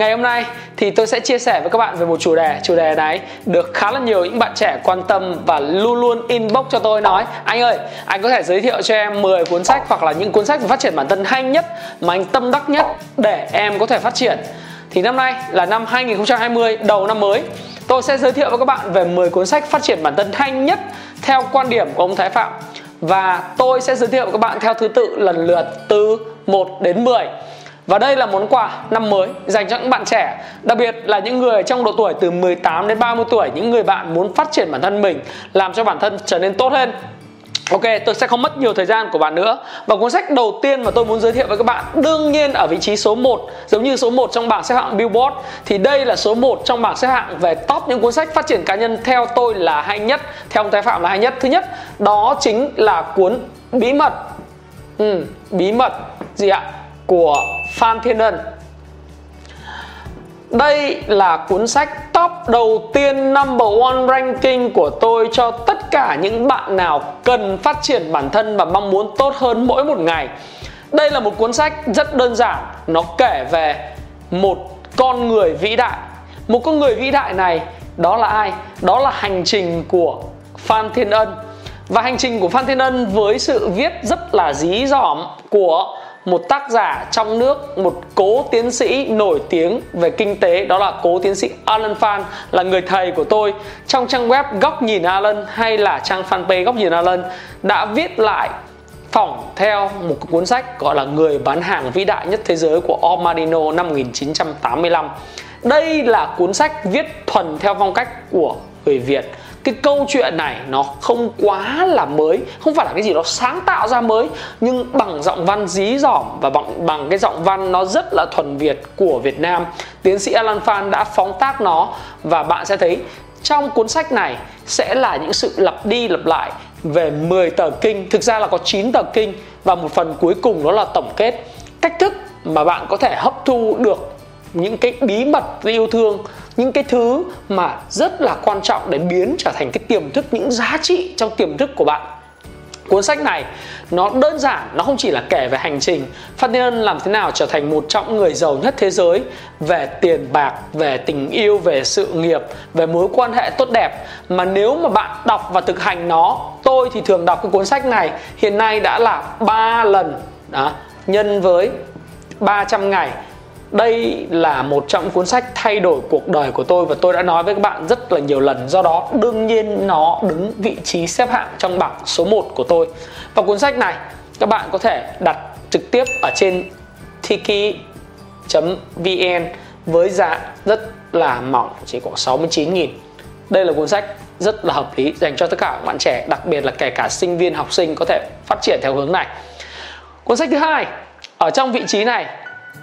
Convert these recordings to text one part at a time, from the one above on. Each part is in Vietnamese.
Ngày hôm nay thì tôi sẽ chia sẻ với các bạn về một chủ đề Chủ đề này được khá là nhiều những bạn trẻ quan tâm và luôn luôn inbox cho tôi nói. Anh ơi, anh có thể giới thiệu cho em 10 cuốn sách hoặc là những cuốn sách về phát triển bản thân hay nhất Mà anh tâm đắc nhất để em có thể phát triển. Thì năm nay là năm 2020, đầu năm mới. Tôi sẽ giới thiệu với các bạn về 10 cuốn sách phát triển bản thân hay nhất theo quan điểm của ông Thái Phạm. Và tôi sẽ giới thiệu với các bạn theo thứ tự lần lượt từ 1 đến 10 và đây là món quà năm mới dành cho những bạn trẻ Đặc biệt là những người trong độ tuổi từ 18 đến 30 tuổi Những người bạn muốn phát triển bản thân mình Làm cho bản thân trở nên tốt hơn. Ok, tôi sẽ không mất nhiều thời gian của bạn nữa. Và cuốn sách đầu tiên mà tôi muốn giới thiệu với các bạn Đương nhiên ở vị trí số 1 Giống như số 1 trong bảng xếp hạng Billboard. Thì đây là số 1 trong bảng xếp hạng về top những cuốn sách phát triển cá nhân Theo tôi là hay nhất Theo ông Thái Phạm là hay nhất. Thứ nhất, đó chính là cuốn Bí mật. Ừ, Bí mật. Gì ạ? Của Phan Thiên Ân đây là cuốn sách top đầu tiên number one ranking của tôi cho tất cả những bạn nào cần phát triển bản thân và mong muốn tốt hơn mỗi một ngày. Đây là một cuốn sách rất đơn giản, nó kể về một con người vĩ đại. Một con người vĩ đại này đó là ai? Đó là hành trình của Phan Thiên Ân. Và hành trình của Phan Thiên Ân với sự viết rất là dí dỏm của một tác giả trong nước, một cố tiến sĩ nổi tiếng về kinh tế, đó là cố tiến sĩ Alan Fan là người thầy của tôi trong trang web góc nhìn Alan hay là trang fanpage góc nhìn Alan đã viết lại phỏng theo một cuốn sách gọi là Người bán hàng vĩ đại nhất thế giới của Omarino năm 1985. Đây là cuốn sách viết thuần theo phong cách của người Việt cái câu chuyện này nó không quá là mới, không phải là cái gì nó sáng tạo ra mới, nhưng bằng giọng văn dí dỏm và bằng bằng cái giọng văn nó rất là thuần việt của Việt Nam. Tiến sĩ Alan Phan đã phóng tác nó và bạn sẽ thấy trong cuốn sách này sẽ là những sự lặp đi lặp lại về 10 tờ kinh, thực ra là có 9 tờ kinh và một phần cuối cùng đó là tổng kết cách thức mà bạn có thể hấp thu được những cái bí mật yêu thương những cái thứ mà rất là quan trọng để biến trở thành cái tiềm thức, những giá trị trong tiềm thức của bạn. Cuốn sách này, nó đơn giản, nó không chỉ là kể về hành trình. Phát Thiên Ân làm thế nào trở thành một trong người giàu nhất thế giới về tiền bạc, về tình yêu, về sự nghiệp, về mối quan hệ tốt đẹp. Mà nếu mà bạn đọc và thực hành nó, tôi thì thường đọc cái cuốn sách này, hiện nay đã là 3 lần, đó, nhân với 300 ngày đây là một trong cuốn sách thay đổi cuộc đời của tôi và tôi đã nói với các bạn rất là nhiều lần. Do đó, đương nhiên nó đứng vị trí xếp hạng trong bảng số 1 của tôi. Và cuốn sách này, các bạn có thể đặt trực tiếp ở trên tiki.vn với giá rất là mỏng, chỉ khoảng 69 nghìn. Đây là cuốn sách rất là hợp lý dành cho tất cả các bạn trẻ, đặc biệt là kể cả sinh viên, học sinh có thể phát triển theo hướng này. Cuốn sách thứ hai, ở trong vị trí này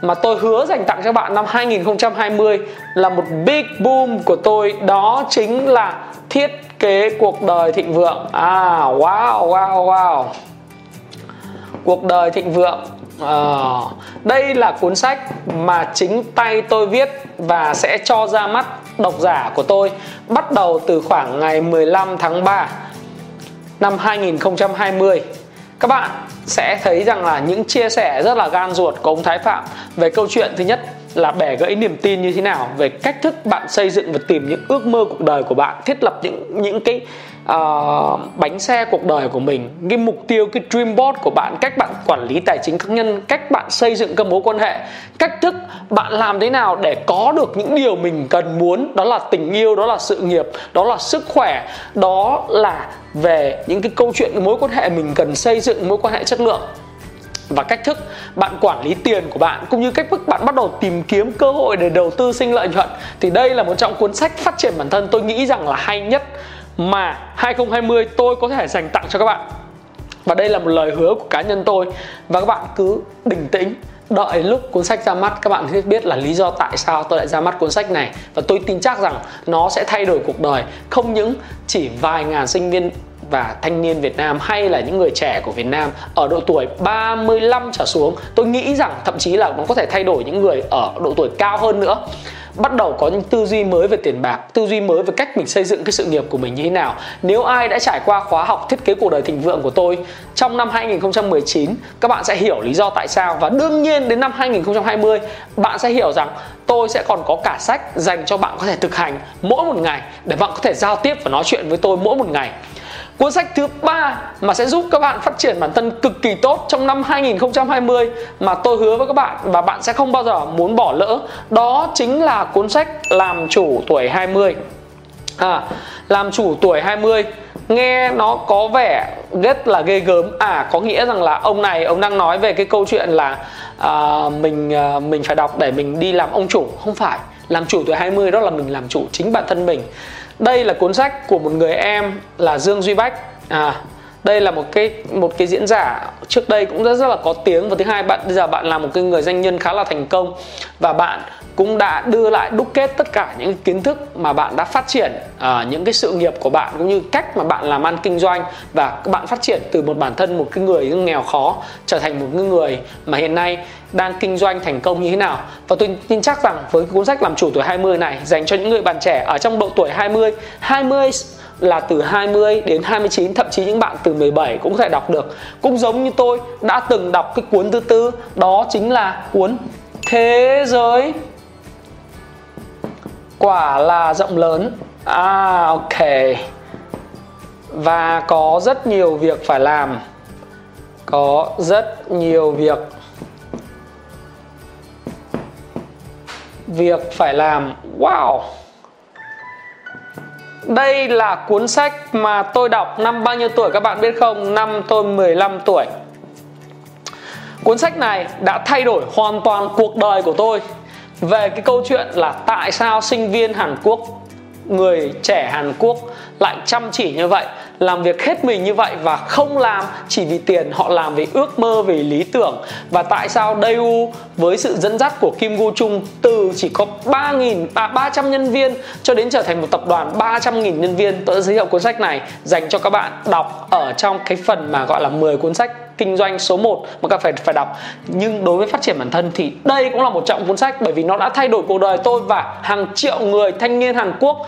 mà tôi hứa dành tặng cho bạn năm 2020 là một big boom của tôi. Đó chính là thiết kế cuộc đời thịnh vượng. À wow wow wow. Cuộc đời thịnh vượng. À, đây là cuốn sách mà chính tay tôi viết và sẽ cho ra mắt độc giả của tôi bắt đầu từ khoảng ngày 15 tháng 3 năm 2020 các bạn sẽ thấy rằng là những chia sẻ rất là gan ruột của ông Thái Phạm về câu chuyện thứ nhất là bẻ gãy niềm tin như thế nào, về cách thức bạn xây dựng và tìm những ước mơ cuộc đời của bạn, thiết lập những những cái uh, bánh xe cuộc đời của mình. Cái mục tiêu cái dream board của bạn cách bạn quản lý tài chính cá nhân cách bạn xây dựng các mối quan hệ cách thức bạn làm thế nào để có được những điều mình cần muốn. Đó là tình yêu đó là sự nghiệp đó là sức khỏe đó là về những cái câu chuyện mối quan hệ mình cần xây dựng mối quan hệ chất lượng. Và cách thức bạn quản lý tiền của bạn cũng như cách thức bạn bắt đầu tìm kiếm cơ hội để đầu tư sinh lợi nhuận. Thì đây là một trong cuốn sách phát triển bản thân tôi nghĩ rằng là hay nhất mà 2020 tôi có thể dành tặng cho các bạn. Và đây là một lời hứa của cá nhân tôi. Và các bạn cứ bình tĩnh, đợi lúc cuốn sách ra mắt. Các bạn sẽ biết là lý do tại sao tôi lại ra mắt cuốn sách này. Và tôi tin chắc rằng nó sẽ thay đổi cuộc đời. Không những chỉ vài ngàn sinh viên và thanh niên Việt Nam hay là những người trẻ của Việt Nam ở độ tuổi 35 trở xuống, tôi nghĩ rằng thậm chí là nó có thể thay đổi những người ở độ tuổi cao hơn nữa bắt đầu có những tư duy mới về tiền bạc, tư duy mới về cách mình xây dựng cái sự nghiệp của mình như thế nào. Nếu ai đã trải qua khóa học thiết kế cuộc đời thịnh vượng của tôi trong năm 2019 các bạn sẽ hiểu lý do tại sao. Và đương nhiên đến năm 2020 bạn sẽ hiểu rằng tôi sẽ còn có cả sách dành cho bạn có thể thực hành mỗi một ngày để bạn có thể giao tiếp và nói chuyện với tôi mỗi một ngày. Cuốn sách thứ ba mà sẽ giúp các bạn phát triển bản thân cực kỳ tốt trong năm 2020 mà tôi hứa với các bạn và bạn sẽ không bao giờ muốn bỏ lỡ đó chính là cuốn sách Làm chủ tuổi 20. À, làm chủ tuổi 20 nghe nó có vẻ rất là ghê gớm. À có nghĩa rằng là ông này ông đang nói về cái câu chuyện là à, mình à, mình phải đọc để mình đi làm ông chủ. Không phải làm chủ tuổi 20 đó là mình làm chủ chính bản thân mình. Đây là cuốn sách của một người em là Dương Duy Bách. À đây là một cái một cái diễn giả trước đây cũng rất rất là có tiếng. Và thứ hai, bạn, bây giờ bạn là một cái người doanh nhân khá là thành công. Và bạn cũng đã đưa lại đúc kết tất cả những kiến thức mà bạn đã phát triển à, những cái sự nghiệp của bạn cũng như cách mà bạn làm ăn kinh doanh và bạn phát triển từ một bản thân một cái người nghèo khó trở thành một người mà hiện nay đang kinh doanh thành công như thế nào. Và tôi tin chắc rằng với cuốn sách làm chủ tuổi 20 này dành cho những người bạn trẻ ở trong độ tuổi 20 20 là từ 20 đến 29 thậm chí những bạn từ 17 cũng có thể đọc được. Cũng giống như tôi đã từng đọc cái cuốn thứ tư đó chính là cuốn thế giới quả là rộng lớn. À ok. Và có rất nhiều việc phải làm. Có rất nhiều việc. Việc phải làm. Wow. Đây là cuốn sách mà tôi đọc năm bao nhiêu tuổi các bạn biết không? Năm tôi 15 tuổi. Cuốn sách này đã thay đổi hoàn toàn cuộc đời của tôi về cái câu chuyện là tại sao sinh viên Hàn Quốc người trẻ Hàn Quốc lại chăm chỉ như vậy làm việc hết mình như vậy và không làm chỉ vì tiền họ làm vì ước mơ vì lý tưởng. Và tại sao Daewoo với sự dẫn dắt của Kim Gu-chung từ chỉ có 3.000 à, 300 nhân viên cho đến trở thành một tập đoàn 300.000 nhân viên tôi đã giới thiệu cuốn sách này dành cho các bạn đọc ở trong cái phần mà gọi là 10 cuốn sách kinh doanh số 1 mà các phải phải đọc. Nhưng đối với phát triển bản thân thì đây cũng là một trọng cuốn sách bởi vì nó đã thay đổi cuộc đời tôi và hàng triệu người thanh niên Hàn Quốc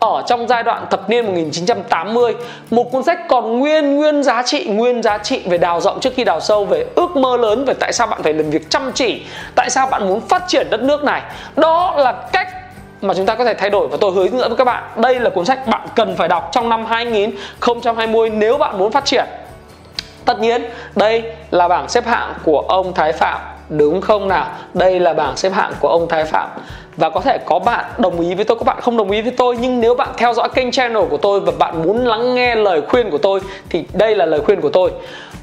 ở trong giai đoạn thập niên 1980 một cuốn sách còn nguyên nguyên giá trị, nguyên giá trị về đào rộng trước khi đào sâu, về ước mơ lớn về tại sao bạn phải làm việc chăm chỉ, tại sao bạn muốn phát triển đất nước này. Đó là cách mà chúng ta có thể thay đổi và tôi hướng dẫn với các bạn. Đây là cuốn sách bạn cần phải đọc trong năm 2020 nếu bạn muốn phát triển tất nhiên, đây là bảng xếp hạng của ông Thái Phạm, đúng không nào? Đây là bảng xếp hạng của ông Thái Phạm. Và có thể có bạn đồng ý với tôi, có bạn không đồng ý với tôi, nhưng nếu bạn theo dõi kênh channel của tôi và bạn muốn lắng nghe lời khuyên của tôi, thì đây là lời khuyên của tôi.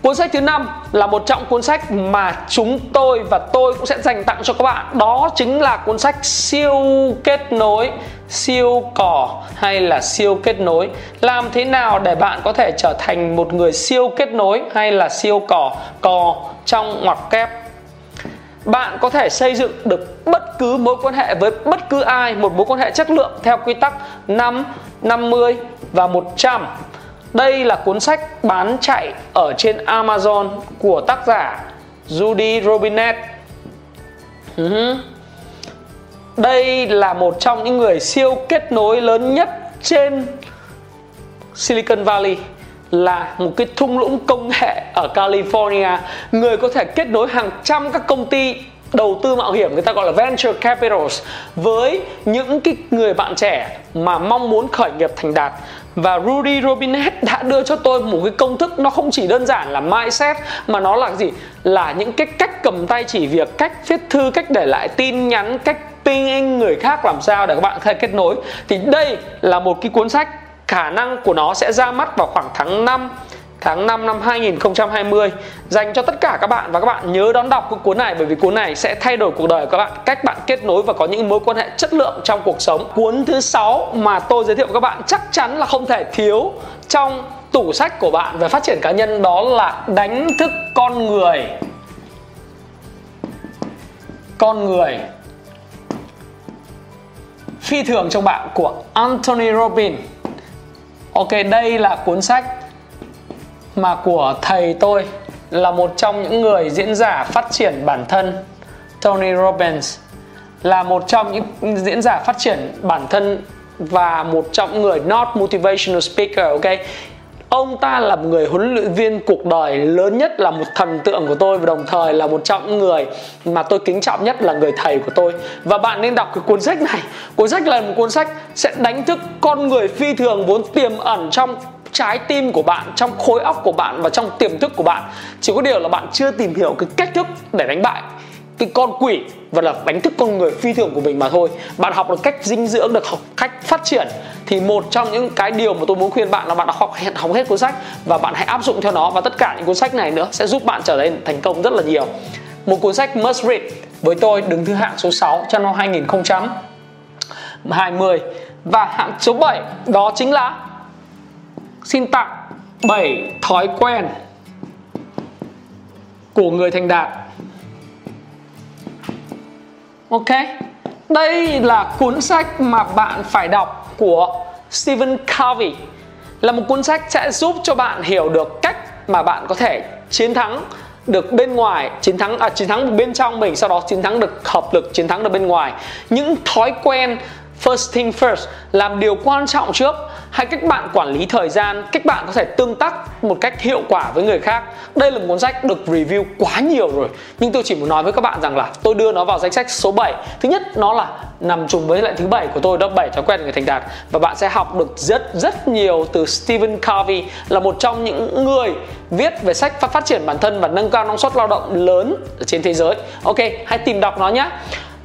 Cuốn sách thứ năm là một trong cuốn sách mà chúng tôi và tôi cũng sẽ dành tặng cho các bạn. Đó chính là cuốn sách siêu kết nối siêu cỏ hay là siêu kết nối? Làm thế nào để bạn có thể trở thành một người siêu kết nối hay là siêu cỏ cò trong ngoặc kép? Bạn có thể xây dựng được bất cứ mối quan hệ với bất cứ ai một mối quan hệ chất lượng theo quy tắc 5, 50 và 100 đây là cuốn sách bán chạy ở trên Amazon của tác giả Judy Robinette. Uh-huh. Đây là một trong những người siêu kết nối lớn nhất trên Silicon Valley, là một cái thung lũng công nghệ ở California. Người có thể kết nối hàng trăm các công ty đầu tư mạo hiểm, người ta gọi là venture capitals, với những cái người bạn trẻ mà mong muốn khởi nghiệp thành đạt. Và Rudy Robinette đã đưa cho tôi một cái công thức, nó không chỉ đơn giản là mindset, mà nó là gì? Là những cái cách cầm tay chỉ việc, cách viết thư, cách để lại tin nhắn, cách ping người khác làm sao để các bạn có thể kết nối. Thì đây là một cái cuốn sách, khả năng của nó sẽ ra mắt vào khoảng tháng 5 tháng 5 năm 2020 dành cho tất cả các bạn và các bạn nhớ đón đọc cái cuốn này, bởi vì cuốn này sẽ thay đổi cuộc đời của các bạn, cách bạn kết nối và có những mối quan hệ chất lượng trong cuộc sống. Cuốn thứ sáu mà tôi giới thiệu với các bạn chắc chắn là không thể thiếu trong tủ sách của bạn về phát triển cá nhân, đó là đánh thức con người. Con người phi thường trong bạn của Anthony Robbins Ok, đây là cuốn sách mà của thầy tôi, là một trong những người diễn giả phát triển bản thân Tony Robbins. Là một trong những diễn giả phát triển bản thân và một trong những người not motivational speaker, ok? Ông ta là một người huấn luyện viên cuộc đời lớn nhất, là một thần tượng của tôi và đồng thời là một trong những người mà tôi kính trọng nhất là người thầy của tôi. Và bạn nên đọc cái cuốn sách này. Cuốn sách là một cuốn sách sẽ đánh thức con người phi thường vốn tiềm ẩn trong trái tim của bạn, trong khối óc của bạn và trong tiềm thức của bạn. Chỉ có điều là bạn chưa tìm hiểu cái cách thức để đánh bại cái con quỷ và là đánh thức con người phi thường của mình mà thôi. Bạn học được cách dinh dưỡng, được học cách phát triển thì một trong những cái điều mà tôi muốn khuyên bạn là bạn học học hết cuốn sách và bạn hãy áp dụng theo nó. Và tất cả những cuốn sách này nữa sẽ giúp bạn trở nên thành công rất là nhiều. Một cuốn sách must read với tôi, đứng thứ hạng số 6 trong năm 2020 và hạng số 7 đó chính là xin tặng 7 thói quen của người thành đạt. Ok. Đây là cuốn sách mà bạn phải đọc của Stephen Covey. Là một cuốn sách sẽ giúp cho bạn hiểu được cách mà bạn có thể chiến thắng được bên ngoài, chiến thắng à chiến thắng được bên trong mình, sau đó chiến thắng được hợp lực, chiến thắng được bên ngoài. Những thói quen first thing first, làm điều quan trọng trước. Hay cách bạn quản lý thời gian, cách bạn có thể tương tác một cách hiệu quả với người khác. Đây là một cuốn sách được review quá nhiều rồi. Nhưng tôi chỉ muốn nói với các bạn rằng là tôi đưa nó vào danh sách số 7 thứ nhất, nó là nằm trùng với lại thứ bảy của tôi đó bảy thói quen người thành đạt. Và bạn sẽ học được rất rất nhiều từ Stephen Covey, là một trong những người viết về sách phát triển bản thân và nâng cao năng suất lao động lớn ở trên thế giới. Ok, hãy tìm đọc nó nhé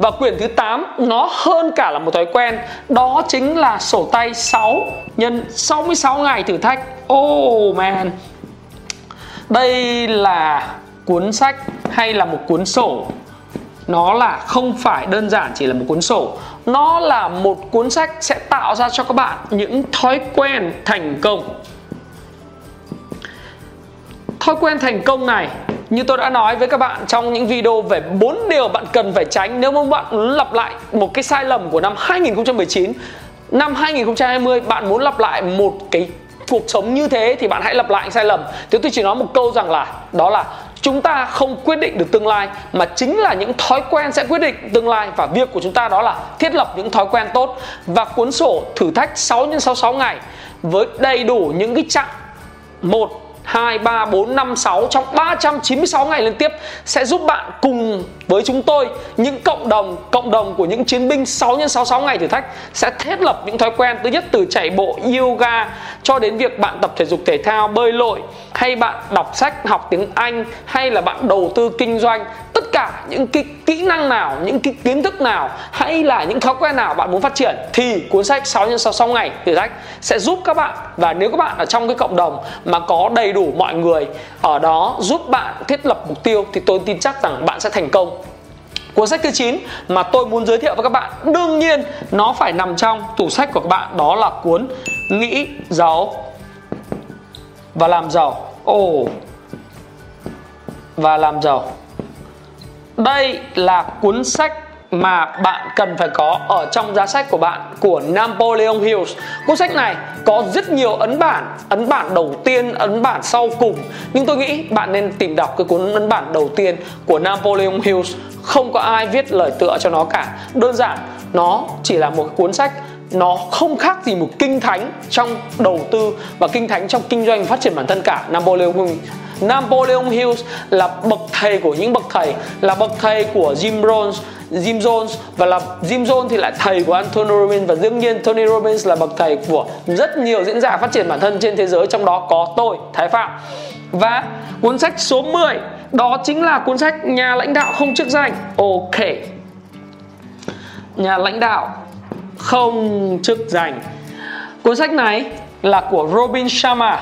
và quyển thứ 8 nó hơn cả là một thói quen. Đó chính là sổ tay 6 nhân 66 ngày thử thách. Oh man. Đây là cuốn sách hay là một cuốn sổ? Nó là không phải đơn giản chỉ là một cuốn sổ. Nó là một cuốn sách sẽ tạo ra cho các bạn những thói quen thành công. Thói quen thành công này như tôi đã nói với các bạn, trong những video về bốn điều bạn cần phải tránh nếu mà bạn lặp lại một cái sai lầm của năm 2019 năm 2020 bạn muốn lặp lại một cái cuộc sống như thế thì bạn hãy lặp lại sai lầm. Thế tôi chỉ nói một câu rằng là, đó là chúng ta không quyết định được tương lai, mà chính là những thói quen sẽ quyết định tương lai. Và việc của chúng ta đó là thiết lập những thói quen tốt và cuốn sổ thử thách 6 x 66 ngày với đầy đủ những cái chặng một 2, 3, 4, 5, 6 trong 396 ngày liên tiếp sẽ giúp bạn cùng với chúng tôi những cộng đồng cộng đồng của những chiến binh 6 x 66 ngày thử thách sẽ thiết lập những thói quen thứ nhất từ chạy bộ yoga cho đến việc bạn tập thể dục thể thao bơi lội hay bạn đọc sách học tiếng Anh hay là bạn đầu tư kinh doanh tất cả những cái kỹ năng nào, những cái kiến thức nào hay là những thói quen nào bạn muốn phát triển thì cuốn sách 6 x 6 ngày thử thách sẽ giúp các bạn. Và nếu các bạn ở trong cái cộng đồng mà có đầy đủ mọi người ở đó giúp bạn thiết lập mục tiêu thì tôi tin chắc rằng bạn sẽ thành công. Cuốn sách thứ 9 mà tôi muốn giới thiệu với các bạn, Đương nhiên nó phải nằm trong tủ sách của các bạn, Đó là cuốn Nghĩ, giàu và làm giàu. Ồ oh. Và làm giàu. Đây là cuốn sách mà bạn cần phải có ở trong giá sách của bạn của Napoleon Hill. Cuốn sách này có rất nhiều ấn bản, ấn bản đầu tiên, ấn bản sau cùng. Nhưng tôi nghĩ bạn nên tìm đọc cái cuốn ấn bản đầu tiên của Napoleon Hill. Không có ai viết lời tựa cho nó cả. Đơn giản, nó chỉ là một cuốn sách nó không khác gì một kinh thánh trong đầu tư và kinh thánh trong kinh doanh phát triển bản thân cả Napoleon Hill Napoleon Hill là bậc thầy của những bậc thầy, là bậc thầy của Jim Jones Jim Jones và là Jim Jones thì lại thầy của Anthony Robbins và đương nhiên Tony Robbins là bậc thầy của rất nhiều diễn giả phát triển bản thân trên thế giới, trong đó có tôi, Thái Phạm. Và cuốn sách số 10 đó chính là cuốn sách nhà lãnh đạo không chức danh. Ok. Nhà lãnh đạo không chức danh. Cuốn sách này là của Robin Sharma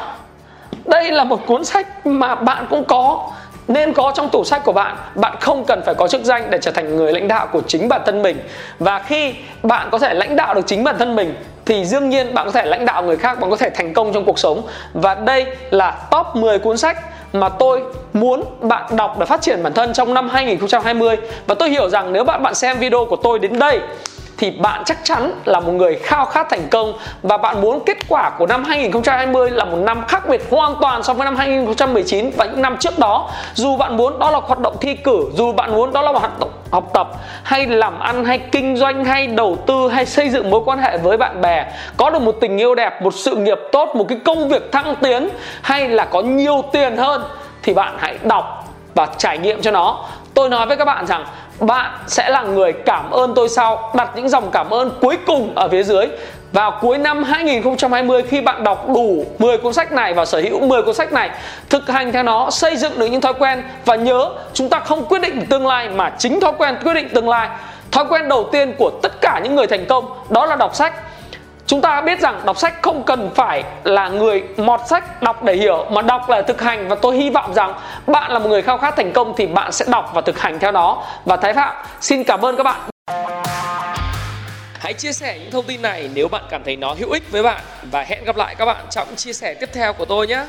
đây là một cuốn sách mà bạn cũng có, nên có trong tủ sách của bạn. Bạn không cần phải có chức danh để trở thành người lãnh đạo của chính bản thân mình. Và khi bạn có thể lãnh đạo được chính bản thân mình, thì đương nhiên bạn có thể lãnh đạo người khác, bạn có thể thành công trong cuộc sống. Và đây là top 10 cuốn sách mà tôi muốn bạn đọc để phát triển bản thân trong năm 2020 và tôi hiểu rằng nếu bạn bạn xem video của tôi đến đây thì bạn chắc chắn là một người khao khát thành công và bạn muốn kết quả của năm 2020 là một năm khác biệt hoàn toàn so với năm 2019 và những năm trước đó. Dù bạn muốn đó là hoạt động thi cử, dù bạn muốn đó là hoạt động học tập hay làm ăn hay kinh doanh hay đầu tư hay xây dựng mối quan hệ với bạn bè, có được một tình yêu đẹp, một sự nghiệp tốt, một cái công việc thăng tiến hay là có nhiều tiền hơn thì bạn hãy đọc và trải nghiệm cho nó. Tôi nói với các bạn rằng bạn sẽ là người cảm ơn tôi sau. Đặt những dòng cảm ơn cuối cùng ở phía dưới. Vào cuối năm 2020 khi bạn đọc đủ 10 cuốn sách này và sở hữu 10 cuốn sách này, thực hành theo nó, xây dựng được những thói quen và nhớ, chúng ta không quyết định tương lai mà chính thói quen quyết định tương lai. Thói quen đầu tiên của tất cả những người thành công đó là đọc sách chúng ta biết rằng đọc sách không cần phải là người mọt sách đọc để hiểu, mà đọc là thực hành. Và tôi hy vọng rằng bạn là một người khao khát thành công thì bạn sẽ đọc và thực hành theo nó và thái phạm, xin cảm ơn các bạn. Hãy chia sẻ những thông tin này nếu bạn cảm thấy nó hữu ích với bạn. Và hẹn gặp lại các bạn trong chia sẻ tiếp theo của tôi nhé.